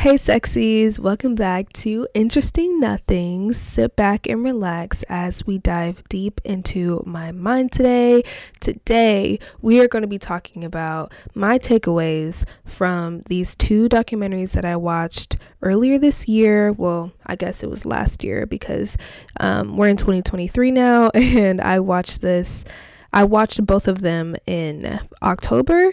Hey, sexies, welcome back to Interesting Nothings. Sit back and relax as we dive deep into my mind today. Today, we are going to be talking about my takeaways from these two documentaries that I watched earlier this year. Well, I guess it was last year because um, we're in 2023 now, and I watched this. I watched both of them in October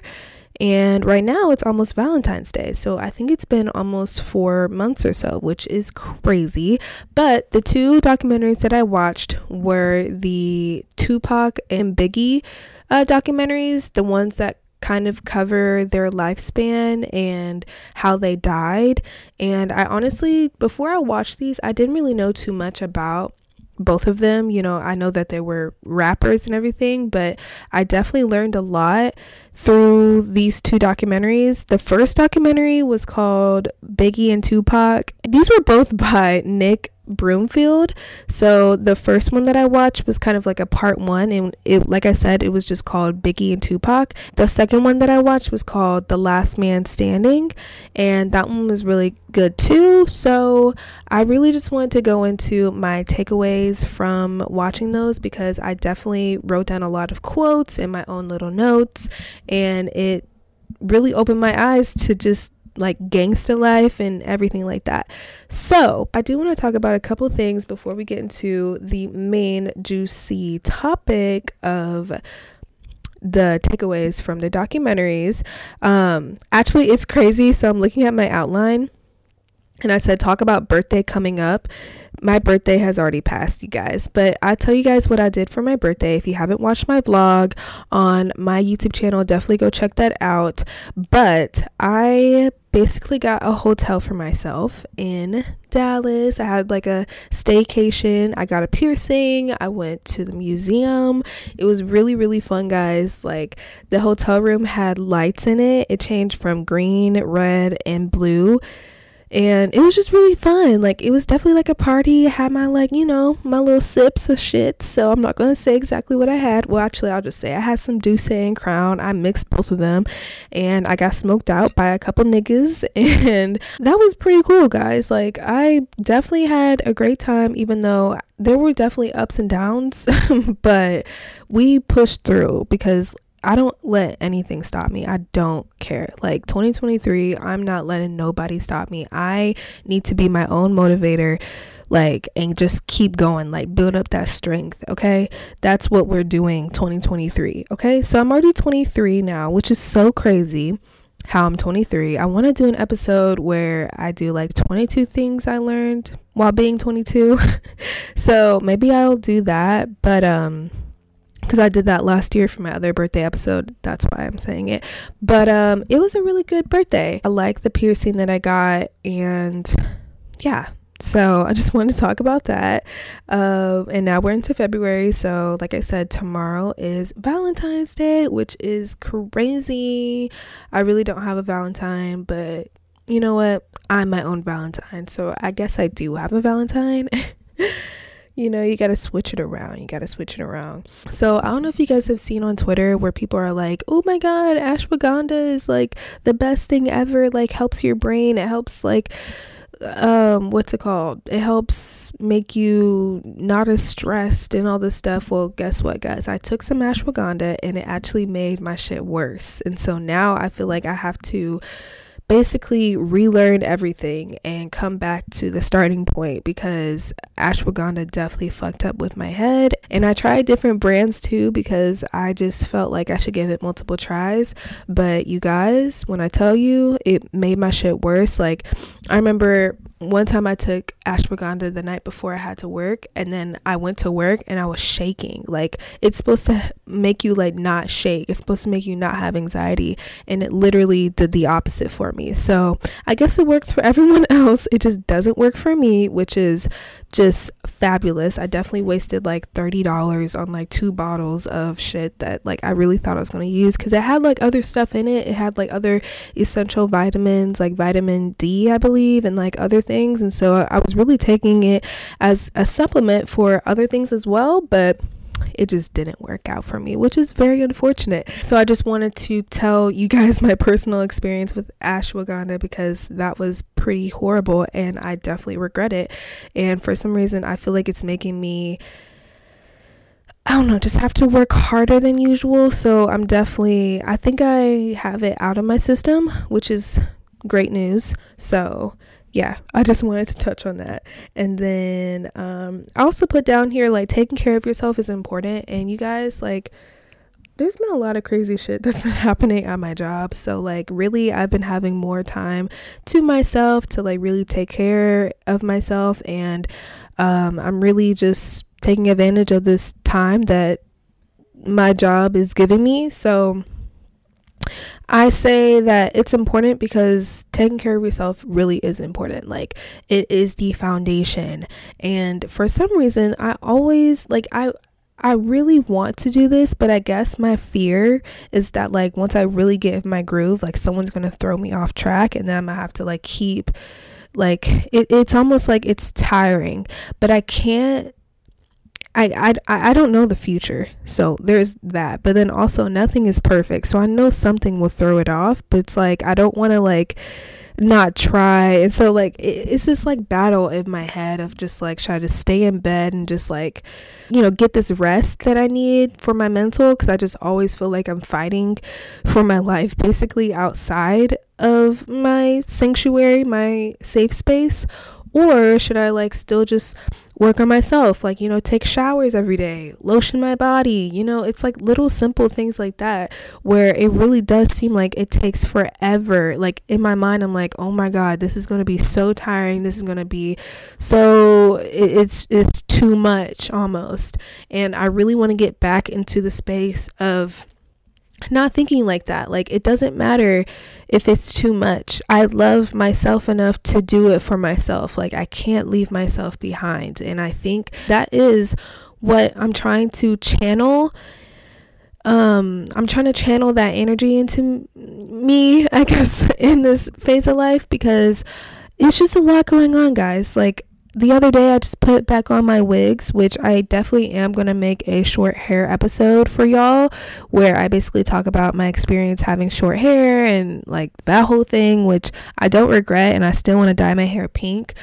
and right now it's almost Valentine's Day. So I think it's been almost four months or so, which is crazy. But the two documentaries that I watched were the Tupac and Biggie uh, documentaries, the ones that kind of cover their lifespan and how they died. And I honestly, before I watched these, I didn't really know too much about both of them. You know, I know that they were rappers and everything, but I definitely learned a lot through these two documentaries. The first documentary was called Biggie and Tupac. These were both by Nick Broomfield. So the first one that I watched was kind of like a part one, and it, like I said, it was just called Biggie and Tupac. The second one that I watched was called The Last Man Standing, and that one was really good too. So I really just wanted to go into my takeaways from watching those because I definitely wrote down a lot of quotes in my own little notes, and it really opened my eyes to just like gangsta life and everything like that. So, I do want to talk about a couple things before we get into the main juicy topic of the takeaways from the documentaries. Um, actually, it's crazy. So, I'm looking at my outline and I said, talk about birthday coming up my birthday has already passed, you guys, but I tell you guys what I did for my birthday. If you haven't watched my vlog on my YouTube channel, definitely go check that out. But I basically got a hotel for myself in Dallas. I had like a staycation. I got a piercing. I went to the museum. It was really, really fun, guys. Like the hotel room had lights in it, it changed from green, red, and blue and it was just really fun. Like it was definitely like a party. I had my like you know my little sips of shit. So i'm not to say exactly what i had. Well actually i'll just say i had some D'ussé and crown. I mixed both of them. And i got smoked out by a couple niggas. And that was pretty cool guys. Like i definitely had a great time even though there were definitely ups and downs. But we pushed through because I don't let anything stop me. I don't care. Like 2023, I'm not letting nobody stop me. I need to be my own motivator like and just keep going like build up that strength okay that's what we're doing 2023 okay so i'm already 23 now which is so crazy how i'm 23 i want to do an episode where i do like 22 things i learned while being 22 so maybe i'll do that but um because I did that last year for my other birthday episode. That's why I'm saying it. But um, it was a really good birthday. I like the piercing that I got, and yeah. So I just wanted to talk about that. Uh, and now we're into February. So, like I said, tomorrow is Valentine's Day, which is crazy. I really don't have a Valentine, but you know what? I'm my own Valentine. So I guess I do have a Valentine. you know, you got to switch it around. You got to switch it around. So, I don't know if you guys have seen on Twitter where people are like, oh my God, ashwagandha is like the best thing ever. Like, helps your brain. It helps, like, um what's it called it helps make you not as stressed and all this stuff well guess what guys i took some ashwagandha and it actually made my shit worse and so now i feel like i have to basically relearn everything and come back to the starting point because ashwagandha definitely fucked up with my head. And I tried different brands too because I just felt like I should give it multiple tries. But you guys, when I tell you, it made my shit worse. Like, I remember one time I took ashwagandha the night before I had to work and then I went to work and I was shaking. Like it's supposed to make you like not shake. It's supposed to make you not have anxiety and it literally did the opposite for me. So, I guess it works for everyone else. It just doesn't work for me, which is just fabulous. I definitely wasted like $30 on like two bottles of shit that like I really thought I was going to use cuz it had like other stuff in it. It had like other essential vitamins like vitamin D, I believe, and like other things. And so I was really taking it as a supplement for other things as well. But it just didn't work out for me, which is very unfortunate. So I just wanted to tell you guys my personal experience with ashwagandha because that was pretty horrible and I definitely regret it. And for some reason, I feel like it's making me I don't know, just have to work harder than usual. So I'm definitely, I think I have it out of my system, which is great news. So yeah, I just wanted to touch on that. And then um, I also put down here like taking care of yourself is important. And you guys, like, there's been a lot of crazy shit that's been happening at my job. So, like, really, I've been having more time to myself to like really take care of myself. And um, I'm really just taking advantage of this time that my job is giving me. So I say that it's important because taking care of yourself really is important. Like it is the foundation. And for some reason, I always like I I really want to do this, but I guess my fear is that like once I really get in my groove, like someone's to throw me off track and then I'm to have to like keep like it, it's almost like it's tiring, but I can't I, I I don't know the future, so there's that. But then also nothing is perfect, so I know something will throw it off. But it's like I don't want to like not try, and so like it, it's this like battle in my head of just like should I just stay in bed and just like you know get this rest that I need for my mental because I just always feel like I'm fighting for my life basically outside of my sanctuary, my safe space, or should I like still just work on myself? Like you know take showers every day lotion my body you know? It's like little simple things like that where it really does seem like it takes forever. Like in my mind i'm like oh my god this is going to be so tiring. This is going to be so it's it's too much almost. And i really want to get back into the space of not thinking like that. Like, it doesn't matter if it's too much. I love myself enough to do it for myself. Like, I can't leave myself behind. And I think that is what I'm trying to channel. Um, I'm trying to channel that energy into me, I guess, in this phase of life because it's just a lot going on, guys. Like, the other day I just put back on my wigs, which I definitely am going to make a short hair episode for y'all where I basically talk about my experience having short hair and like that whole thing, which I don't regret and I still want to dye my hair pink.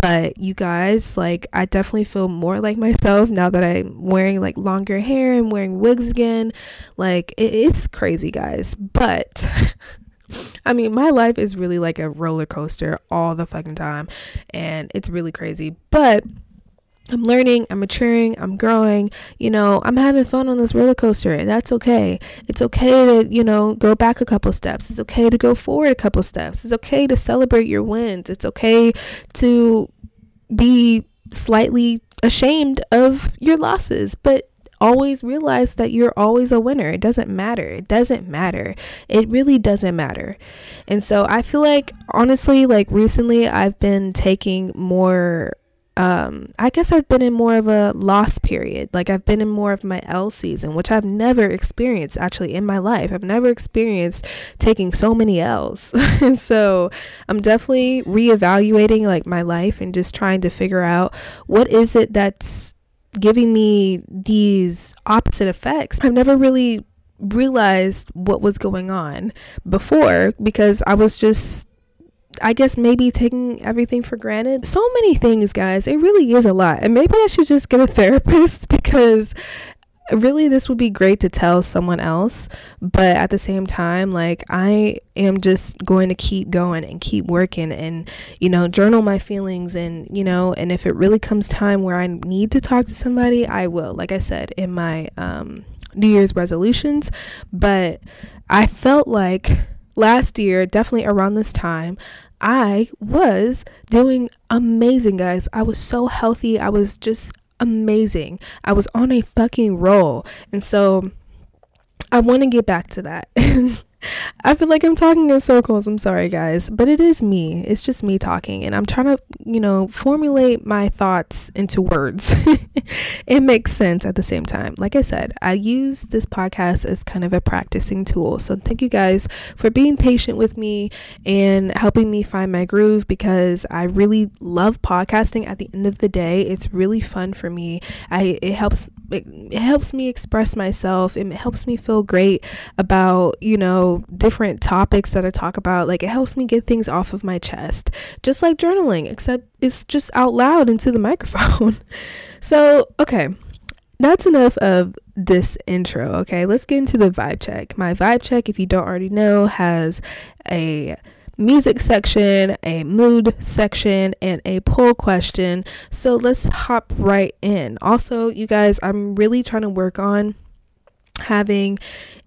But you guys, like, I definitely feel more like myself now that I'm wearing like longer hair and wearing wigs again. Like, it is crazy, guys. But I mean, my life is really like a roller coaster all the fucking time, and it's really crazy. But I'm learning, I'm maturing, I'm growing, you know, I'm having fun on this roller coaster, and that's okay. It's okay to, you know, go back a couple steps. It's okay to go forward a couple steps. It's okay to celebrate your wins. It's okay to be slightly ashamed of your losses, but always realize that you're always a winner. It doesn't matter. It doesn't matter. It really doesn't matter. And so I feel like honestly like recently I've been taking more um I guess I've been in more of a loss period. Like I've been in more of my L season, which I've never experienced actually in my life. I've never experienced taking so many L's. and so I'm definitely reevaluating like my life and just trying to figure out what is it that's giving me these opposite effects. I've never really realized what was going on before because I was just I guess maybe taking everything for granted. So many things, guys. It really is a lot. And maybe I should just get a therapist because really this would be great to tell someone else but at the same time like i am just going to keep going and keep working and you know journal my feelings and you know and if it really comes time where i need to talk to somebody i will like i said in my um new year's resolutions but i felt like last year definitely around this time I was doing amazing, guys. I was so healthy. I was just amazing. I was on a fucking roll. And so I want to get back to that. I feel like I'm talking in circles. I'm sorry, guys, but it is me. It's just me talking, and I'm trying to, you know, formulate my thoughts into words. it makes sense at the same time. Like I said, I use this podcast as kind of a practicing tool. So thank you guys for being patient with me and helping me find my groove because I really love podcasting. At the end of the day, it's really fun for me. I it helps it, helps me express myself. It helps me feel great about, you know, different topics that I talk about. Like it helps me get things off of my chest, just like journaling, except it's just out loud into the microphone. so, okay. That's enough of this intro, okay? Let's get into the vibe check. My vibe check, if you don't already know, has a music section, a mood section, and a poll question. So let's hop right in. Also, you guys, I'm really trying to work on having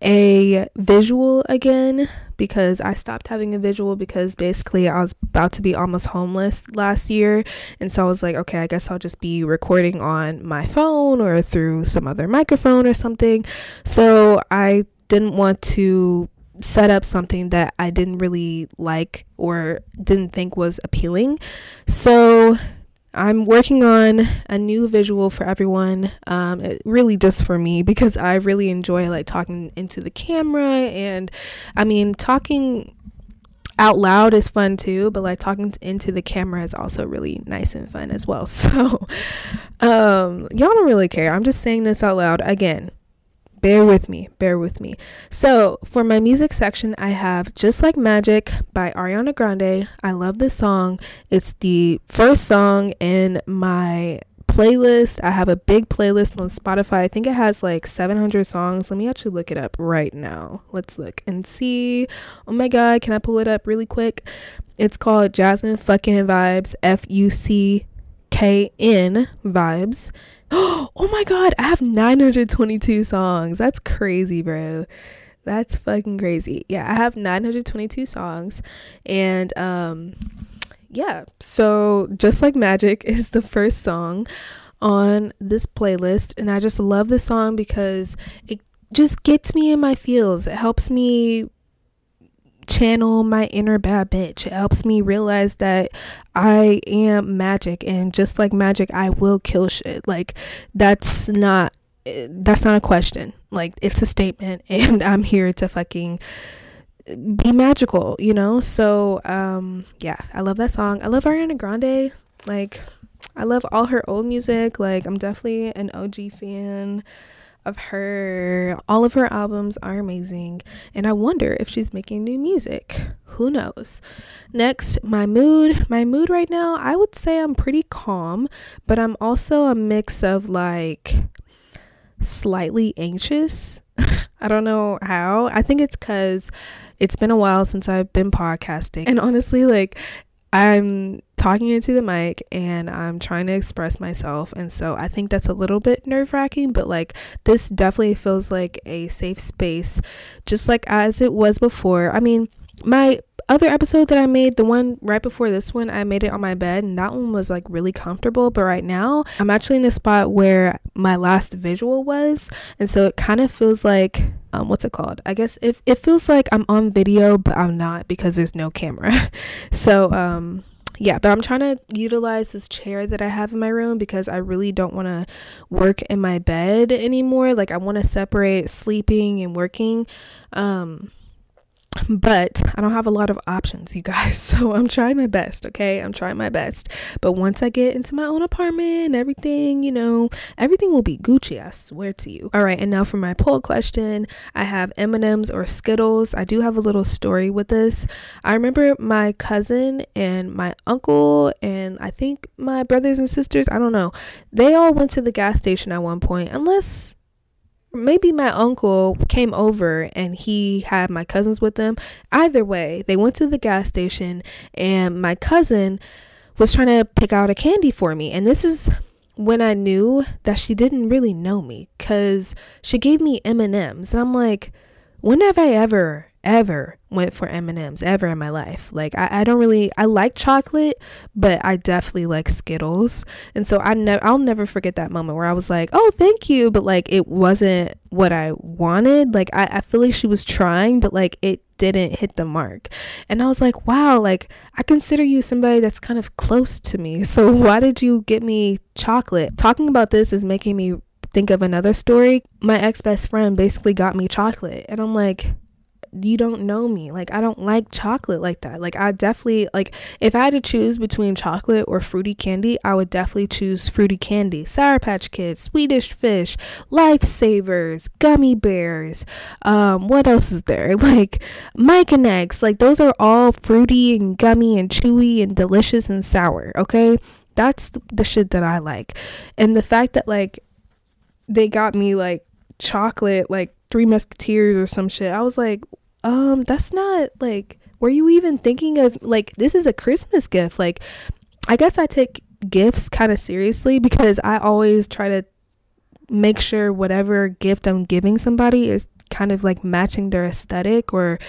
a visual again because I stopped having a visual because basically I was about to be almost homeless last year. And so I was like, okay, I guess I'll just be recording on my phone or through some other microphone or something. So I didn't want to set up something that I didn't really like or didn't think was appealing. So I'm working on a new visual for everyone, um, really just for me because I really enjoy like talking into the camera and I mean talking out loud is fun too, but like talking into the camera is also really nice and fun as well. So, um, y'all don't really care. I'm just saying this out loud again bear with me, bear with me. So, for my music section, I have Just Like Magic by Ariana Grande. I love this song. It's the first song in my playlist. I have a big playlist on Spotify. I think it has like 700 songs. Let me actually look it up right now. Let's look and see. Oh my god, can I pull it up really quick? It's called Jasmine Fucking Vibes, F U C K N Vibes. oh my god, I have 922 songs. That's crazy, bro. That's fucking crazy. Yeah, I have 922 songs and um yeah, so just like magic is the first song on this playlist and I just love this song because it just gets me in my feels. It helps me channel my inner bad bitch. It helps me realize that I am magic and just like magic I will kill shit. Like that's not that's not a question. Like it's a statement and I'm here to fucking be magical, you know? So um yeah, I love that song. I love Ariana Grande. Like I love all her old music. Like I'm definitely an OG fan of her. All of her albums are amazing, and I wonder if she's making new music. Who knows? Next, my mood. My mood right now, I would say I'm pretty calm, but I'm also a mix of like slightly anxious. I don't know how. I think it's because it's been a while since I've been podcasting. And honestly, like, I'm talking into the mic and I'm trying to express myself. And so I think that's a little bit nerve wracking, but like this definitely feels like a safe space, just like as it was before. I mean, my other episode that I made, the one right before this one, I made it on my bed and that one was like really comfortable. But right now, I'm actually in the spot where my last visual was. And so it kind of feels like, um, what's it called? I guess it, it feels like I'm on video, but I'm not because there's no camera. so, um, yeah, but I'm trying to utilize this chair that I have in my room because I really don't want to work in my bed anymore. Like I want to separate sleeping and working. Um but I don't have a lot of options, you guys. So I'm trying my best, okay? I'm trying my best. But once I get into my own apartment everything, you know, everything will be Gucci, I swear to you. All right, and now for my poll question I have M&M's or Skittles. I do have a little story with this. I remember my cousin and my uncle, and I think my brothers and sisters, I don't know, they all went to the gas station at one point, unless maybe my uncle came over and he had my cousins with them. Either way, they went to the gas station and my cousin was trying to pick out a candy for me. And this is when I knew that she didn't really know me cuz she gave me M&Ms and I'm like, when have I ever ever went for M&Ms ever in my life. Like I, I don't really I like chocolate, but I definitely like Skittles. And so I never I'll never forget that moment where I was like, "Oh, thank you," but like it wasn't what I wanted. Like I I feel like she was trying, but like it didn't hit the mark. And I was like, "Wow, like I consider you somebody that's kind of close to me. So why did you get me chocolate?" Talking about this is making me think of another story. My ex best friend basically got me chocolate, and I'm like, you don't know me. Like I don't like chocolate like that. Like I definitely like if I had to choose between chocolate or fruity candy, I would definitely choose fruity candy. Sour Patch Kids, Swedish Fish, Lifesavers, gummy bears. Um, what else is there? Like Mike and Ikes. Like those are all fruity and gummy and chewy and delicious and sour. Okay, that's the shit that I like, and the fact that like they got me like chocolate like three musketeers or some shit i was like um that's not like were you even thinking of like this is a christmas gift like i guess i take gifts kind of seriously because i always try to make sure whatever gift i'm giving somebody is kind of like matching their aesthetic or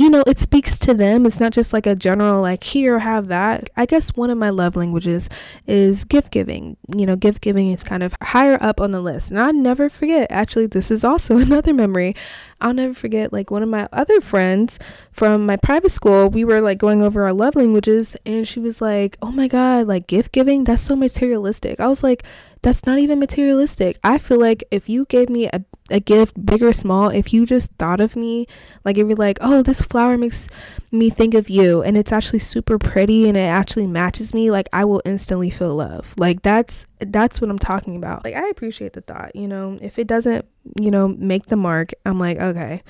you know, it speaks to them. It's not just like a general, like, here, have that. I guess one of my love languages is gift giving. You know, gift giving is kind of higher up on the list. And I never forget, actually, this is also another memory. I'll never forget, like, one of my other friends from my private school, we were like going over our love languages, and she was like, oh my God, like, gift giving, that's so materialistic. I was like, that's not even materialistic. I feel like if you gave me a, a gift, big or small, if you just thought of me, like if you're like, oh, this flower makes me think of you and it's actually super pretty and it actually matches me, like I will instantly feel love. Like that's that's what I'm talking about. Like I appreciate the thought, you know. If it doesn't, you know, make the mark, I'm like, okay.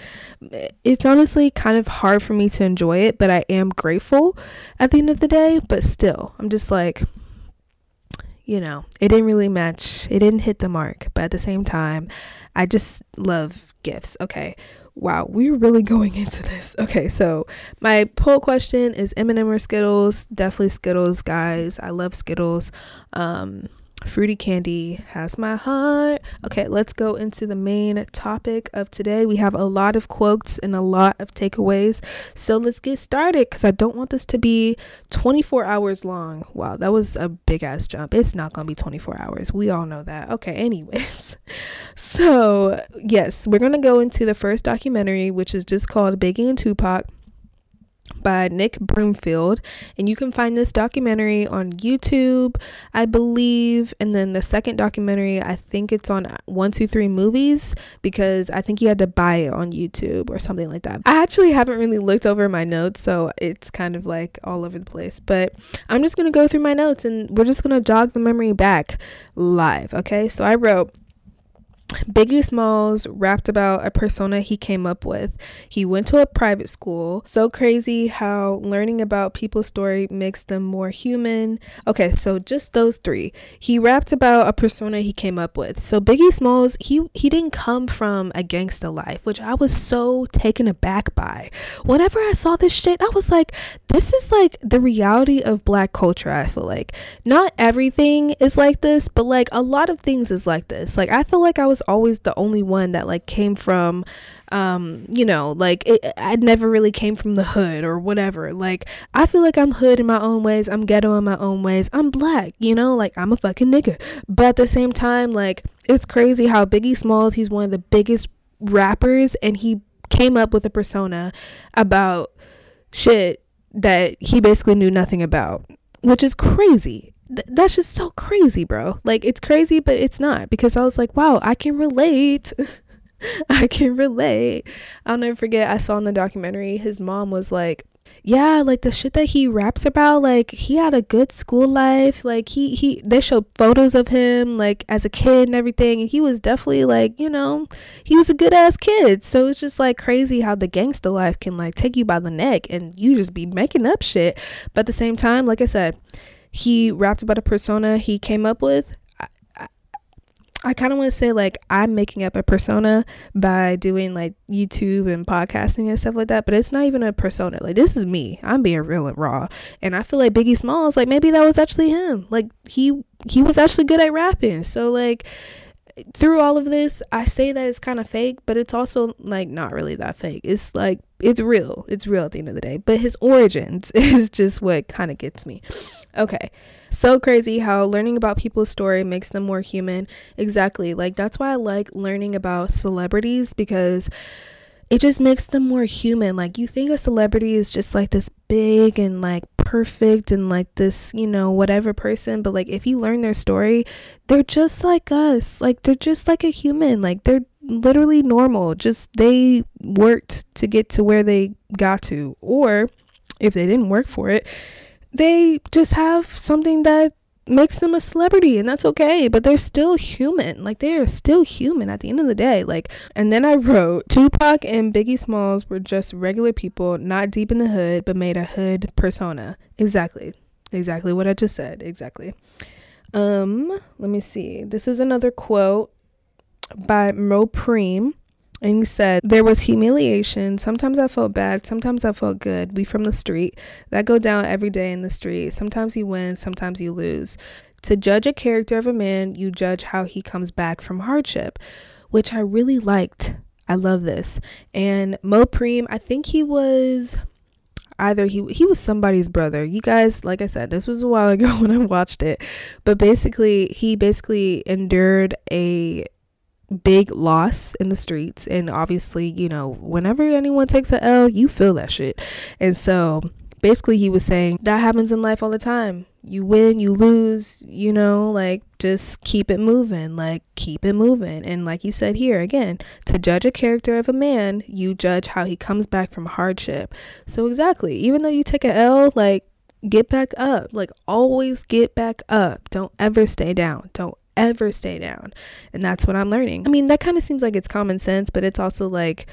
It's honestly kind of hard for me to enjoy it, but I am grateful at the end of the day, but still, I'm just like you know, it didn't really match. It didn't hit the mark. But at the same time, I just love gifts. Okay. Wow, we're really going into this. Okay, so my poll question is M&M or Skittles? Definitely Skittles, guys. I love Skittles. Um Fruity candy has my heart. Okay, let's go into the main topic of today. We have a lot of quotes and a lot of takeaways. So let's get started because I don't want this to be 24 hours long. Wow, that was a big ass jump. It's not going to be 24 hours. We all know that. Okay, anyways. So, yes, we're going to go into the first documentary, which is just called Biggie and Tupac by Nick Broomfield. And you can find this documentary on YouTube, I believe. And then the second documentary, I think it's on 123 Movies because I think you had to buy it on YouTube or something like that. I actually haven't really looked over my notes, so it's kind of like all over the place. But I'm just going to go through my notes and we're just going to jog the memory back live. Okay, so I wrote. Biggie Smalls rapped about a persona he came up with. He went to a private school. So crazy how learning about people's story makes them more human. Okay, so just those three. He rapped about a persona he came up with. So Biggie Smalls, he he didn't come from a gangsta life, which I was so taken aback by. Whenever I saw this shit, I was like, this is like the reality of black culture, I feel like. Not everything is like this, but like a lot of things is like this. Like I feel like I was always the only one that like came from um you know like it, i never really came from the hood or whatever. Like i feel like i'm hood in my own ways. I'm ghetto in my own ways. I'm black you know? Like i'm a fucking nigga. But at the same time like it's crazy how biggie smalls he's one of the biggest rappers and he came up with a persona about shit that he basically knew nothing about which is crazy th- that's just so crazy, bro. Like it's crazy, but it's not because I was like, wow, I can relate. I can relate. I'll never forget. I saw in the documentary, his mom was like, yeah, like the shit that he raps about, like he had a good school life. Like he he they showed photos of him like as a kid and everything, and he was definitely like you know he was a good ass kid. So it's just like crazy how the gangster life can like take you by the neck and you just be making up shit. But at the same time, like I said, he rapped about a persona he came up with. I, kind of want to say like I'm making up a persona by doing like YouTube and podcasting and stuff like that, but it's not even a persona. Like this is me. I'm being real and raw, and I feel like Biggie Smalls like maybe that was actually him. Like he he was actually good at rapping. So like through all of this, I say that it's kind of fake, but it's also like not really that fake. It's like it's real. It's real at the end of the day. But his origins is just what kind of gets me. Okay. So crazy how learning about people's story makes them more human. Exactly. Like that's why I like learning about celebrities because it just makes them more human. Like you think a celebrity is just like this big and like perfect and like this, you know, whatever person, but like if you learn their story, they're just like us. Like they're just like a human. Like they're literally normal. Just they worked to get to where they got to. Or if they didn't work for it, they just have something that makes them a celebrity and that's okay but they're still human. Like they are still human at the end of the day. Like and then i wrote tupac and biggie smalls were just regular people not deep in the hood but made a hood persona. Exactly. Exactly what i just said. Exactly. Um let me see. This is another quote by Mopreme and he said, There was humiliation. Sometimes I felt bad. Sometimes I felt good. We from the street that go down every day in the street. Sometimes you win. Sometimes you lose. To judge a character of a man, you judge how he comes back from hardship, which I really liked. I love this. And Mopreme, I think he was either he he was somebody's brother. You guys, like I said, this was a while ago when I watched it. But basically, he basically endured a big loss in the streets. And obviously you know whenever anyone takes a l you feel that shit. And so basically he was saying that happens in life all the time. You win you lose you know like just keep it moving like keep it moving. And like he said here again to judge a character of a man you judge how he comes back from hardship. So exactly even though you take a l like get back up. Like always get back up. Don't ever stay down. Don't ever stay down. And that's what I'm learning. I mean, that kind of seems like it's common sense, but it's also like,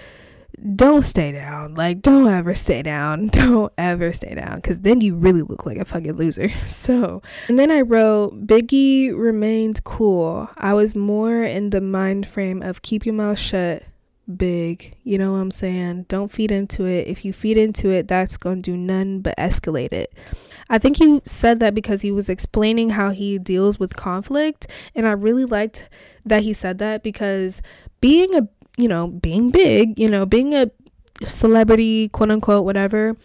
don't stay down. Like, don't ever stay down. Don't ever stay down. Because then you really look like a fucking loser. So, and then I wrote, Biggie remained cool. I was more in the mind frame of keep your mouth shut, big. You know what I'm saying? Don't feed into it. If you feed into it, that's going to do none but escalate it. I think he said that because he was explaining how he deals with conflict. And I really liked that he said that because being a, you know, being big, you know, being a celebrity, quote unquote, whatever,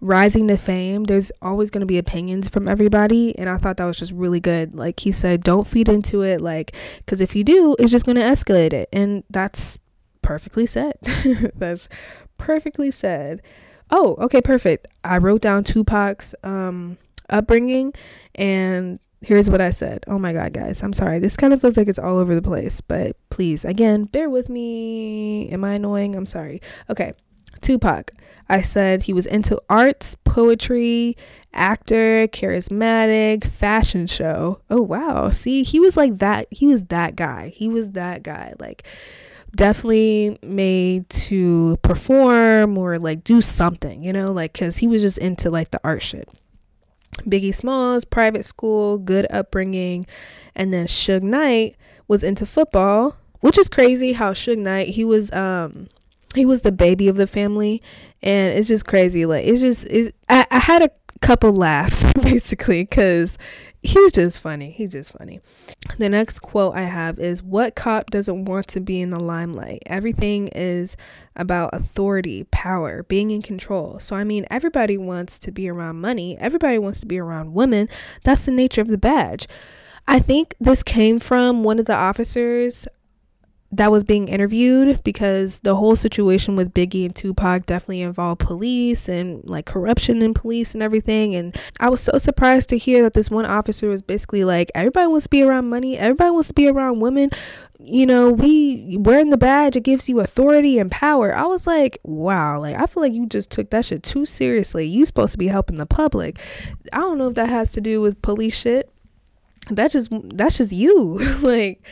rising to fame, there's always going to be opinions from everybody. And I thought that was just really good. Like he said, don't feed into it. Like, because if you do, it's just going to escalate it. And that's perfectly said. that's perfectly said. Oh, okay, perfect. I wrote down Tupac's um upbringing and here's what I said. Oh my god, guys. I'm sorry. This kind of feels like it's all over the place, but please, again, bear with me. Am I annoying? I'm sorry. Okay. Tupac. I said he was into arts, poetry, actor, charismatic, fashion show. Oh wow. See, he was like that. He was that guy. He was that guy. Like definitely made to perform or like do something, you know, like because he was just into like the art shit. Biggie Smalls, private school, good upbringing, and then Suge Knight was into football, which is crazy how Suge Knight he was um he was the baby of the family, and it's just crazy. Like it's just it's, I I had a couple laughs basically because he's just funny. He's just funny. The next quote I have is What cop doesn't want to be in the limelight? Everything is about authority, power, being in control. So, I mean, everybody wants to be around money, everybody wants to be around women. That's the nature of the badge. I think this came from one of the officers that was being interviewed because the whole situation with Biggie and Tupac definitely involved police and like corruption in police and everything. And I was so surprised to hear that this one officer was basically like, everybody wants to be around money, everybody wants to be around women. You know, we wearing the badge, it gives you authority and power. I was like, wow, like I feel like you just took that shit too seriously. You supposed to be helping the public. I don't know if that has to do with police shit. That just that's just you. like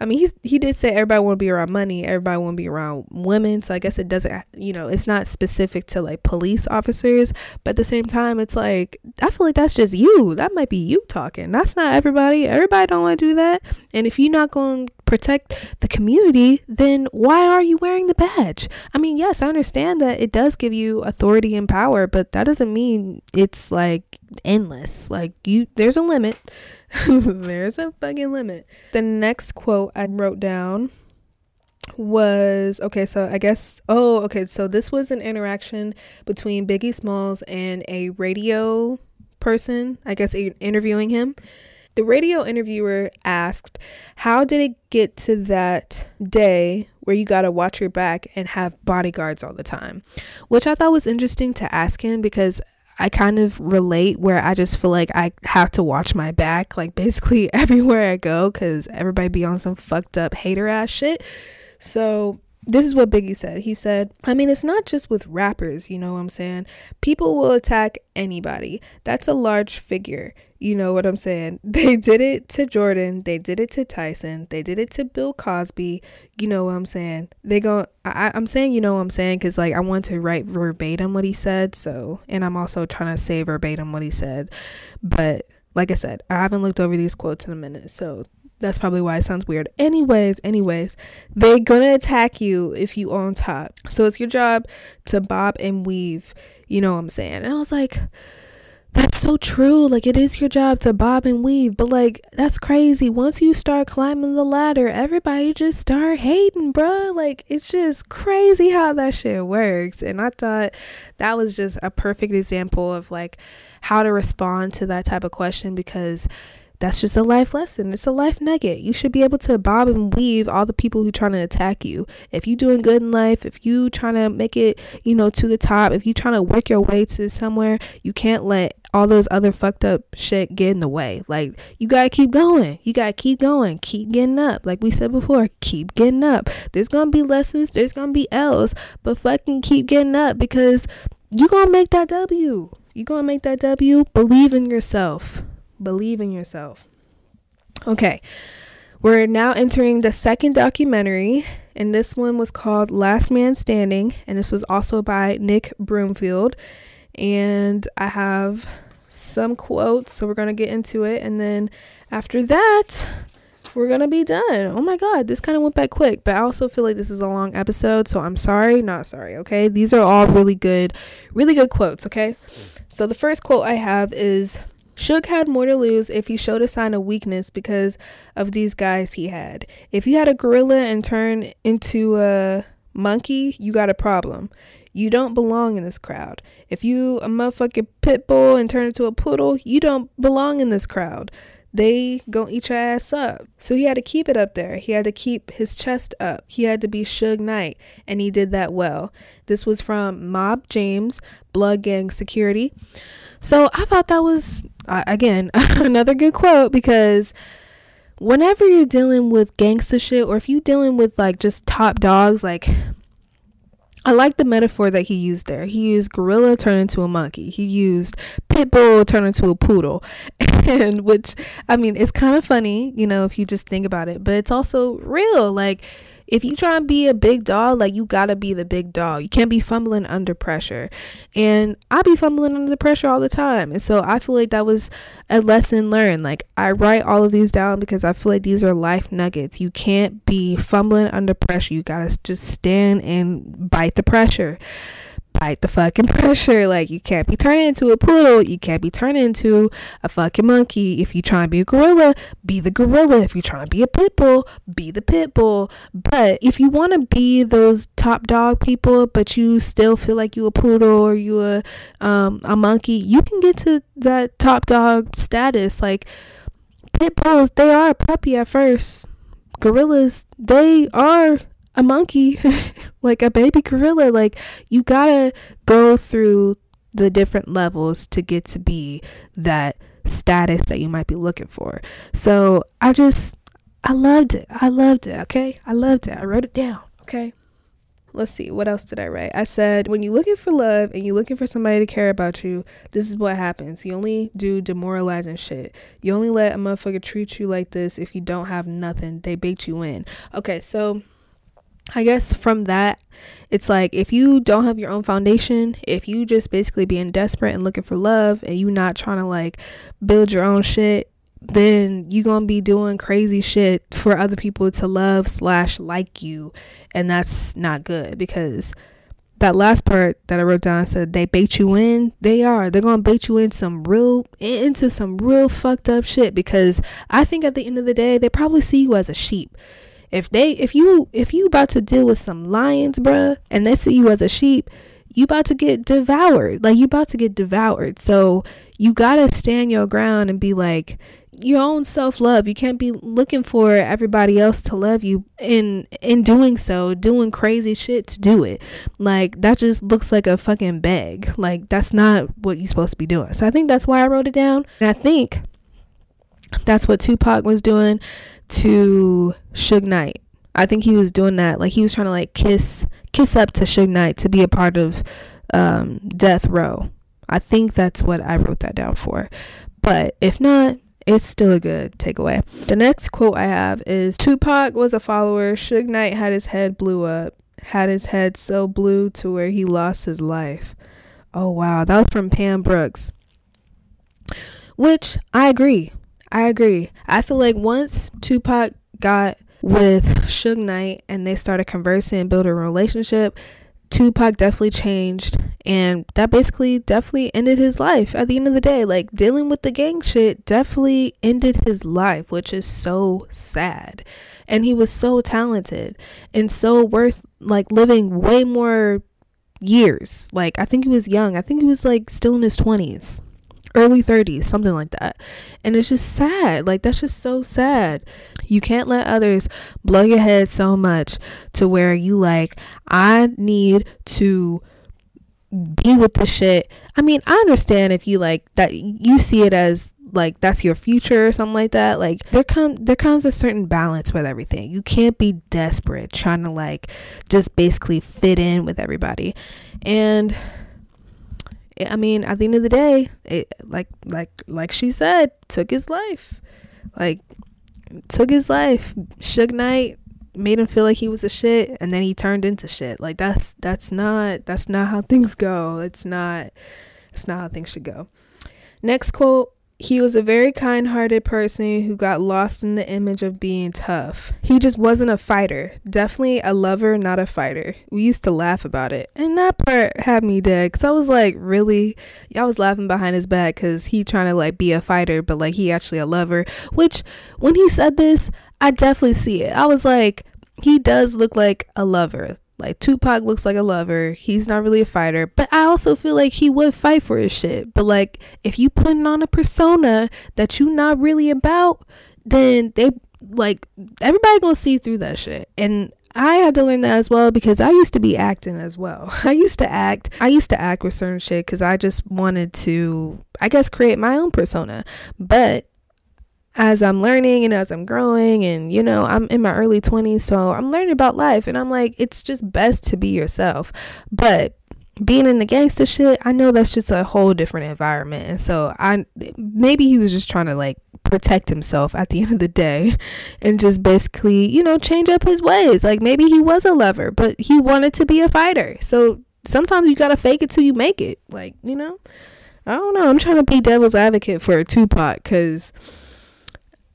I mean, he's he did say everybody want to be around money, everybody want to be around women. So I guess it doesn't, you know, it's not specific to like police officers, but at the same time, it's like I feel like that's just you. That might be you talking. That's not everybody. Everybody don't want to do that. And if you're not going to protect the community, then why are you wearing the badge? I mean, yes, I understand that it does give you authority and power, but that doesn't mean it's like endless. Like you, there's a limit. There's a fucking limit. The next quote I wrote down was okay, so I guess oh, okay, so this was an interaction between Biggie Smalls and a radio person, I guess interviewing him. The radio interviewer asked, How did it get to that day where you got to watch your back and have bodyguards all the time? Which I thought was interesting to ask him because I kind of relate where I just feel like I have to watch my back, like basically everywhere I go, because everybody be on some fucked up hater ass shit. So this is what Biggie said. He said, I mean, it's not just with rappers, you know what I'm saying? People will attack anybody. That's a large figure. You know what I'm saying? They did it to Jordan. They did it to Tyson. They did it to Bill Cosby. You know what I'm saying? They go, I, I'm saying, you know what I'm saying? Because, like, I want to write verbatim what he said. So, and I'm also trying to say verbatim what he said. But, like I said, I haven't looked over these quotes in a minute. So, that's probably why it sounds weird. Anyways, anyways, they're gonna attack you if you on top. So it's your job to bob and weave. You know what I'm saying? And I was like, that's so true. Like it is your job to bob and weave, but like that's crazy. Once you start climbing the ladder, everybody just start hating, bruh. Like it's just crazy how that shit works. And I thought that was just a perfect example of like how to respond to that type of question because that's just a life lesson. It's a life nugget. You should be able to bob and weave all the people who trying to attack you. If you doing good in life, if you trying to make it, you know, to the top, if you trying to work your way to somewhere, you can't let all those other fucked up shit get in the way. Like you gotta keep going. You gotta keep going. Keep getting up. Like we said before, keep getting up. There's gonna be lessons. There's gonna be L's, but fucking keep getting up because you're gonna make that W. You're gonna make that W. Believe in yourself. Believe in yourself. Okay. We're now entering the second documentary, and this one was called Last Man Standing, and this was also by Nick Broomfield. And I have some quotes, so we're going to get into it. And then after that, we're going to be done. Oh my God, this kind of went by quick, but I also feel like this is a long episode, so I'm sorry, not sorry, okay? These are all really good, really good quotes, okay? So the first quote I have is Suge had more to lose if he showed a sign of weakness because of these guys he had. If you had a gorilla and turn into a monkey, you got a problem. You don't belong in this crowd. If you a motherfucking pit bull and turn into a poodle, you don't belong in this crowd. They gonna eat your ass up. So he had to keep it up there. He had to keep his chest up. He had to be Suge Knight, and he did that well. This was from Mob James, Blood Gang Security. So I thought that was, again, another good quote because whenever you're dealing with gangster shit or if you're dealing with like just top dogs, like I like the metaphor that he used there. He used gorilla turn into a monkey. He used pit bull turn into a poodle. And which I mean, it's kind of funny, you know, if you just think about it, but it's also real. Like if you try and be a big dog, like you gotta be the big dog. You can't be fumbling under pressure. And I be fumbling under pressure all the time. And so I feel like that was a lesson learned. Like I write all of these down because I feel like these are life nuggets. You can't be fumbling under pressure. You gotta just stand and bite the pressure fight the fucking pressure. Like you can't be turning into a poodle. You can't be turning into a fucking monkey. If you try and be a gorilla, be the gorilla. If you try and be a pit bull, be the pit bull. But if you want to be those top dog people, but you still feel like you a poodle or you a um a monkey, you can get to that top dog status. Like pit bulls, they are a puppy at first. Gorillas, they are a monkey, like a baby gorilla. Like you gotta go through the different levels to get to be that status that you might be looking for. So I just, I loved it. I loved it. Okay. I loved it. I wrote it down. Okay. Let's see. What else did I write? I said, when you're looking for love and you're looking for somebody to care about you, this is what happens. You only do demoralizing shit. You only let a motherfucker treat you like this if you don't have nothing. They bait you in. Okay. So I guess from that, it's like if you don't have your own foundation, if you just basically being desperate and looking for love and you not trying to like build your own shit, then you gonna be doing crazy shit for other people to love slash like you, and that's not good because that last part that I wrote down said they bait you in. They are. They're gonna bait you in some real into some real fucked up shit because I think at the end of the day they probably see you as a sheep if they if you if you about to deal with some lions, bruh, and they see you as a sheep, you about to get devoured. Like you about to get devoured. So you gotta stand your ground and be like your own self love. You can't be looking for everybody else to love you in in doing so, doing crazy shit to do it. Like that just looks like a fucking bag. Like that's not what you're supposed to be doing. So I think that's why I wrote it down. And I think that's what Tupac was doing to Suge Knight. I think he was doing that. Like he was trying to like kiss kiss up to Suge Knight to be a part of um, Death Row. I think that's what I wrote that down for. But if not, it's still a good takeaway. The next quote I have is Tupac was a follower. Suge Knight had his head blew up, had his head so blue to where he lost his life. Oh wow, that was from Pam Brooks. Which I agree. I agree. I feel like once Tupac got with Suge Knight and they started conversing and building a relationship, Tupac definitely changed and that basically definitely ended his life at the end of the day. Like dealing with the gang shit definitely ended his life, which is so sad. And he was so talented and so worth like living way more years. Like I think he was young. I think he was like still in his 20s early 30s, something like that. And it's just sad. Like, that's just so sad. You can't let others blow your head so much to where you, like, I need to be with the shit. I mean, I understand if you like that, you see it as like that's your future or something like that like there comes there comes a certain balance with everything you can't be desperate trying to like just basically fit in with everybody and I mean, at the end of the day, it like like like she said, took his life. Like took his life. Suge Knight made him feel like he was a shit and then he turned into shit. Like that's that's not that's not how things go. It's not it's not how things should go. Next quote he was a very kind hearted person who got lost in the image of being tough. He just wasn't a fighter. Definitely a lover, not a fighter. We used to laugh about it. And that part had me dead because I was like, really? Y'all was laughing behind his back because he trying to like be a fighter, but like he actually a lover. Which, when he said this, I definitely see it. I was like, he does look like a lover. Like Tupac looks like a lover. He's not really a fighter, but I also feel like he would fight for his shit. But like if you putting on a persona that you not really about, then they like everybody gonna see through that shit. And I had to learn that as well because I used to be acting as well. I used to act. I used to act with certain shit because I just wanted to, I guess, create my own persona. But as I'm learning and as I'm growing and you know I'm in my early 20s so I'm learning about life and I'm like it's just best to be yourself. But being in the gangster shit I know that's just a whole different environment. And so I maybe he was just trying to like protect himself at the end of the day and just basically you know change up his ways. Like maybe he was a lover but he wanted to be a fighter. So sometimes you got to fake it till you make it. Like you know? I don't know. I'm trying to be devil's advocate for a Tupac cuz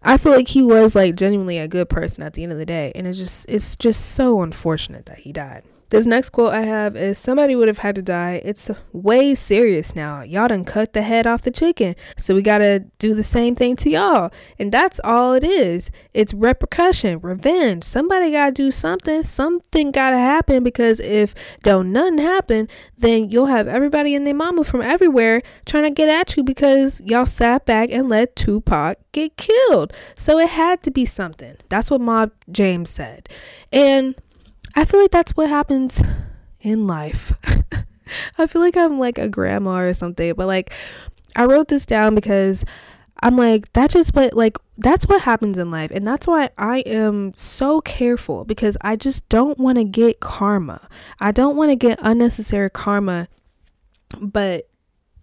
I feel like he was like genuinely a good person at the end of the day, and it's just it's just so unfortunate that he died. This next quote I have is somebody would have had to die. It's way serious now. Y'all done cut the head off the chicken. So we gotta do the same thing to y'all. And that's all it is. It's repercussion, revenge. Somebody gotta do something. Something gotta happen because if don't nothing happen, then you'll have everybody and their mama from everywhere trying to get at you because y'all sat back and let Tupac get killed. So it had to be something. That's what Mob James said. And I feel like that's what happens in life. I feel like I'm like a grandma or something, but like I wrote this down because I'm like that's just what like that's what happens in life and that's why I am so careful because I just don't want to get karma. I don't want to get unnecessary karma but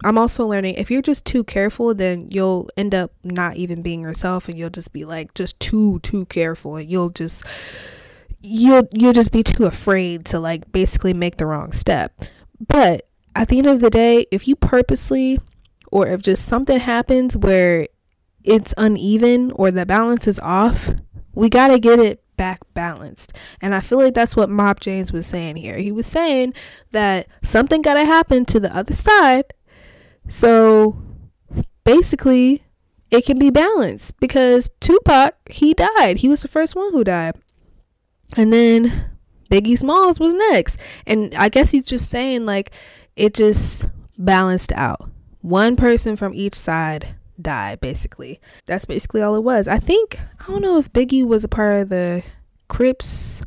I'm also learning if you're just too careful, then you'll end up not even being yourself and you'll just be like just too too careful and you'll just you'll you'll just be too afraid to like basically make the wrong step. But at the end of the day, if you purposely or if just something happens where it's uneven or the balance is off, we got to get it back balanced. And I feel like that's what Mob James was saying here. He was saying that something got to happen to the other side. So basically, it can be balanced because Tupac, he died. He was the first one who died. And then Biggie Smalls was next. And I guess he's just saying like it just balanced out. One person from each side died basically. That's basically all it was. I think I don't know if Biggie was a part of the Crips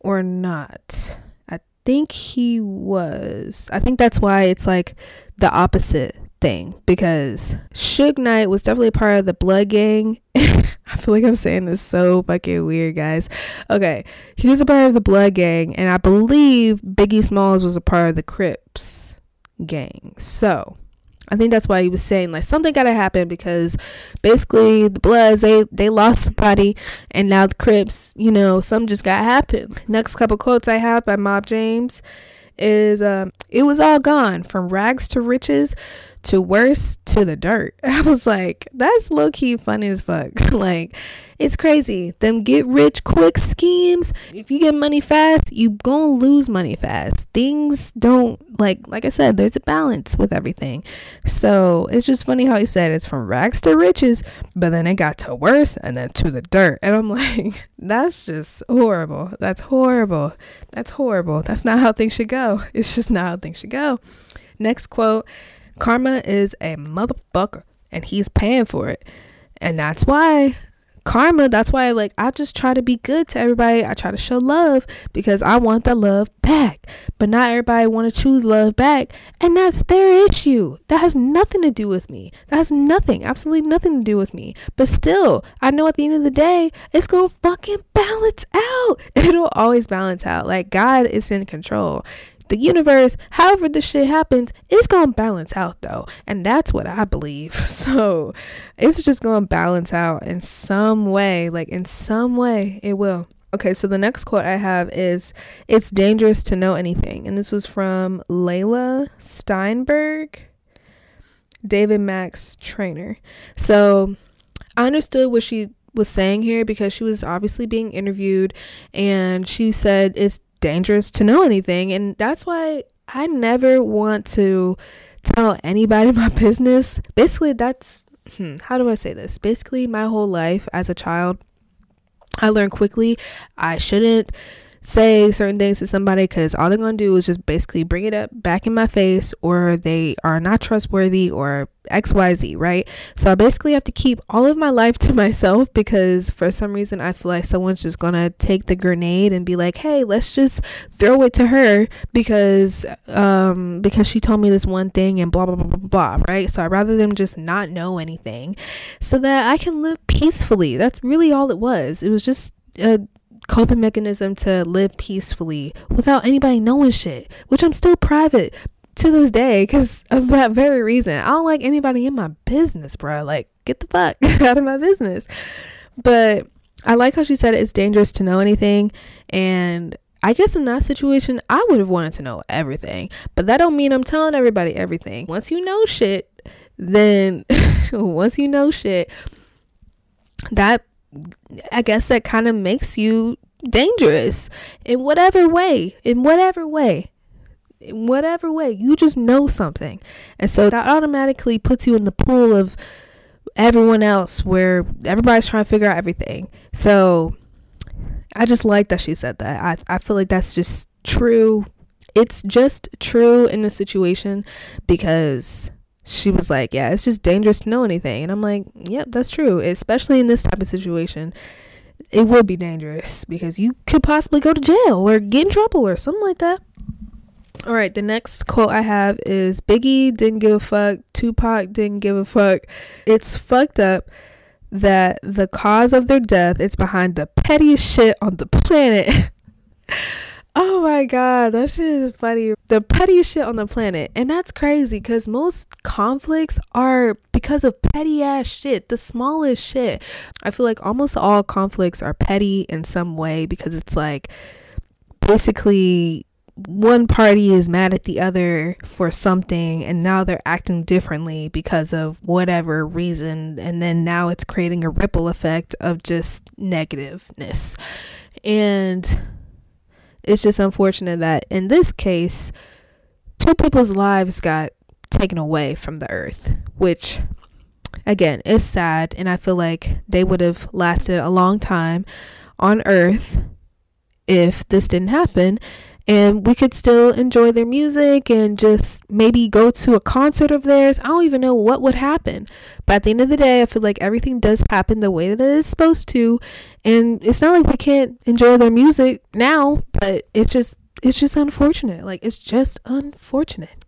or not. I think he was. I think that's why it's like the opposite thing because Suge Knight was definitely a part of the Blood Gang. I feel like I'm saying this so fucking weird, guys. Okay, he was a part of the Blood Gang, and I believe Biggie Smalls was a part of the Crips gang. So I think that's why he was saying like something gotta happen because basically the Bloods they they lost somebody, and now the Crips, you know, some just gotta happen. Next couple quotes I have by Mob James is um it was all gone from rags to riches to worse to the dirt. I was like, that's low key funny as fuck. like, it's crazy. Them get rich quick schemes. If you get money fast, you gonna lose money fast. Things don't like like I said, there's a balance with everything. So it's just funny how he said it's from rags to riches, but then it got to worse and then to the dirt. And I'm like, that's just horrible. That's horrible. That's horrible. That's not how things should go. It's just not how things should go. Next quote Karma is a motherfucker and he's paying for it. And that's why karma, that's why like I just try to be good to everybody. I try to show love because I want the love back. But not everybody want to choose love back, and that's their issue. That has nothing to do with me. That has nothing, absolutely nothing to do with me. But still, I know at the end of the day, it's going to fucking balance out. It'll always balance out. Like God is in control the universe, however this shit happens, it's gonna balance out though. And that's what I believe. So it's just gonna balance out in some way. Like in some way it will. Okay, so the next quote I have is It's dangerous to know anything. And this was from Leila Steinberg, David Max trainer. So I understood what she was saying here because she was obviously being interviewed and she said it's dangerous to know anything. And that's why I never want to tell anybody my business. Basically, that's hmm, how do I say this? Basically, my whole life as a child, I learned quickly I shouldn't say certain things to somebody because all they're going to do is just basically bring it up back in my face or they are not trustworthy or XYZ, right? So I basically have to keep all of my life to myself because for some reason I feel like someone's just going to take the grenade and be like, "Hey, let's just throw it to her because um because she told me this one thing and blah blah blah blah blah, right? So I'd rather them just not know anything so that I can live peacefully. That's really all it was. It was just a coping mechanism to live peacefully without anybody knowing shit, which I'm still private to this day because of that very reason. I don't like anybody in my business, bro. Like, get the fuck out of my business. But I like how she said it's dangerous to know anything. And I guess in that situation, I would have wanted to know everything. But that don't mean I'm telling everybody everything. Once you know shit, then once you know shit, that I guess that kind of makes you dangerous in whatever way, in whatever way, in whatever way. You just know something. And so that automatically puts you in the pool of everyone else where everybody's trying to figure out everything. So I just like that she said that. I, I feel like that's just true. It's just true in the situation because she was like, Yeah, it's just dangerous to know anything. And I'm like, Yep, that's true. Especially in this type of situation, it would be dangerous because you could possibly go to jail or get in trouble or something like that. All right, the next quote I have is Biggie didn't give a fuck, Tupac didn't give a fuck. It's fucked up that the cause of their death is behind the pettiest shit on the planet. Oh my god, that shit is funny. The pettiest shit on the planet. And that's crazy because most conflicts are because of petty ass shit, the smallest shit. I feel like almost all conflicts are petty in some way because it's like basically one party is mad at the other for something and now they're acting differently because of whatever reason and then now it's creating a ripple effect of just negativeness. And it's just unfortunate that in this case, two people's lives got taken away from the earth, which again is sad. And I feel like they would have lasted a long time on earth if this didn't happen and we could still enjoy their music and just maybe go to a concert of theirs. I don't even know what would happen. But at the end of the day, I feel like everything does happen the way that it is supposed to. And it's not like we can't enjoy their music now, but it's just it's just unfortunate. Like it's just unfortunate.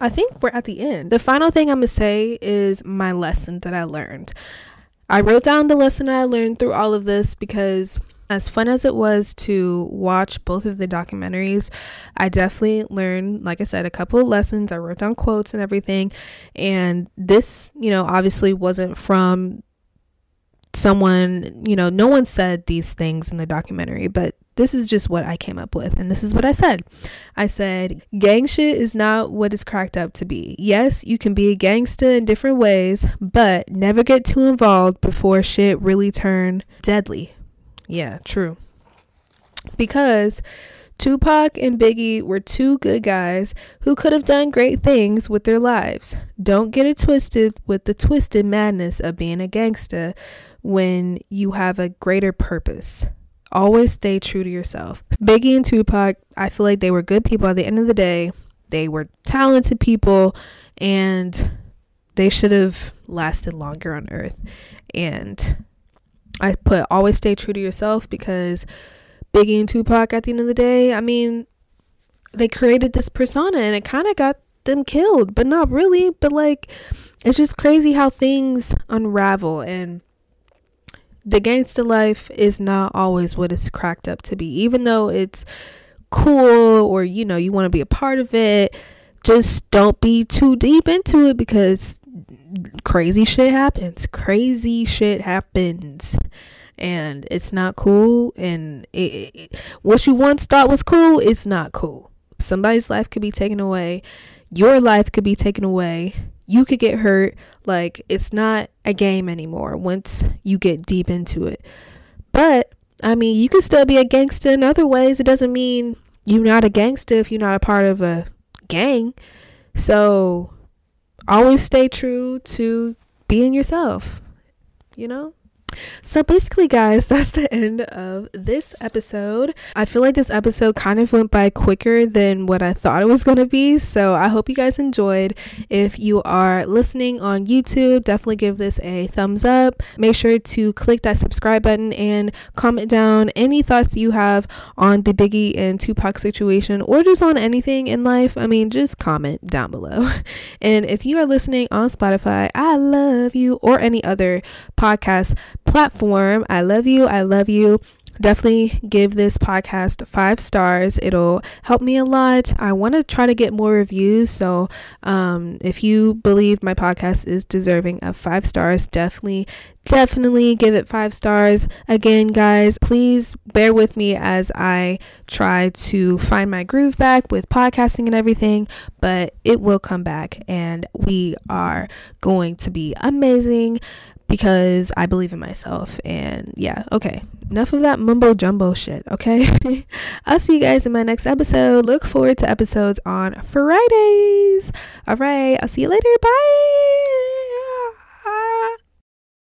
I think we're at the end. The final thing I'm going to say is my lesson that I learned. I wrote down the lesson I learned through all of this because as fun as it was to watch both of the documentaries, I definitely learned, like I said, a couple of lessons. I wrote down quotes and everything. And this, you know, obviously wasn't from someone, you know, no one said these things in the documentary, but this is just what I came up with. And this is what I said. I said, gang shit is not what it's cracked up to be. Yes, you can be a gangster in different ways, but never get too involved before shit really turn deadly. Yeah, true. Because Tupac and Biggie were two good guys who could have done great things with their lives. Don't get it twisted with the twisted madness of being a gangster when you have a greater purpose. Always stay true to yourself. Biggie and Tupac, I feel like they were good people at the end of the day. They were talented people and they should have lasted longer on earth. And I put always stay true to yourself because Biggie and Tupac at the end of the day, I mean, they created this persona and it kind of got them killed, but not really. But like, it's just crazy how things unravel and the gangster life is not always what it's cracked up to be, even though it's cool or you know, you want to be a part of it. Just don't be too deep into it because crazy shit happens. Crazy shit happens. And it's not cool. And it, it, what you once thought was cool, it's not cool. Somebody's life could be taken away. Your life could be taken away. You could get hurt. Like, it's not a game anymore once you get deep into it. But, I mean, you can still be a gangster in other ways. It doesn't mean you're not a gangster if you're not a part of a gang. So, always stay true to being yourself, you know? So basically, guys, that's the end of this episode. I feel like this episode kind of went by quicker than what I thought it was going to be. So I hope you guys enjoyed. If you are listening on YouTube, definitely give this a thumbs up. Make sure to click that subscribe button and comment down any thoughts you have on the Biggie and Tupac situation or just on anything in life. I mean, just comment down below. And if you are listening on Spotify, I love you, or any other podcast platform. I love you. I love you. Definitely give this podcast five stars. It'll help me a lot. I want to try to get more reviews. So, um, if you believe my podcast is deserving of five stars, definitely, definitely give it five stars. Again, guys, please bear with me as I try to find my groove back with podcasting and everything, but it will come back and we are going to be amazing because I believe in myself. And yeah, okay. Enough of that mumbo jumbo shit, okay? I'll see you guys in my next episode. Look forward to episodes on Fridays. All right, I'll see you later. Bye.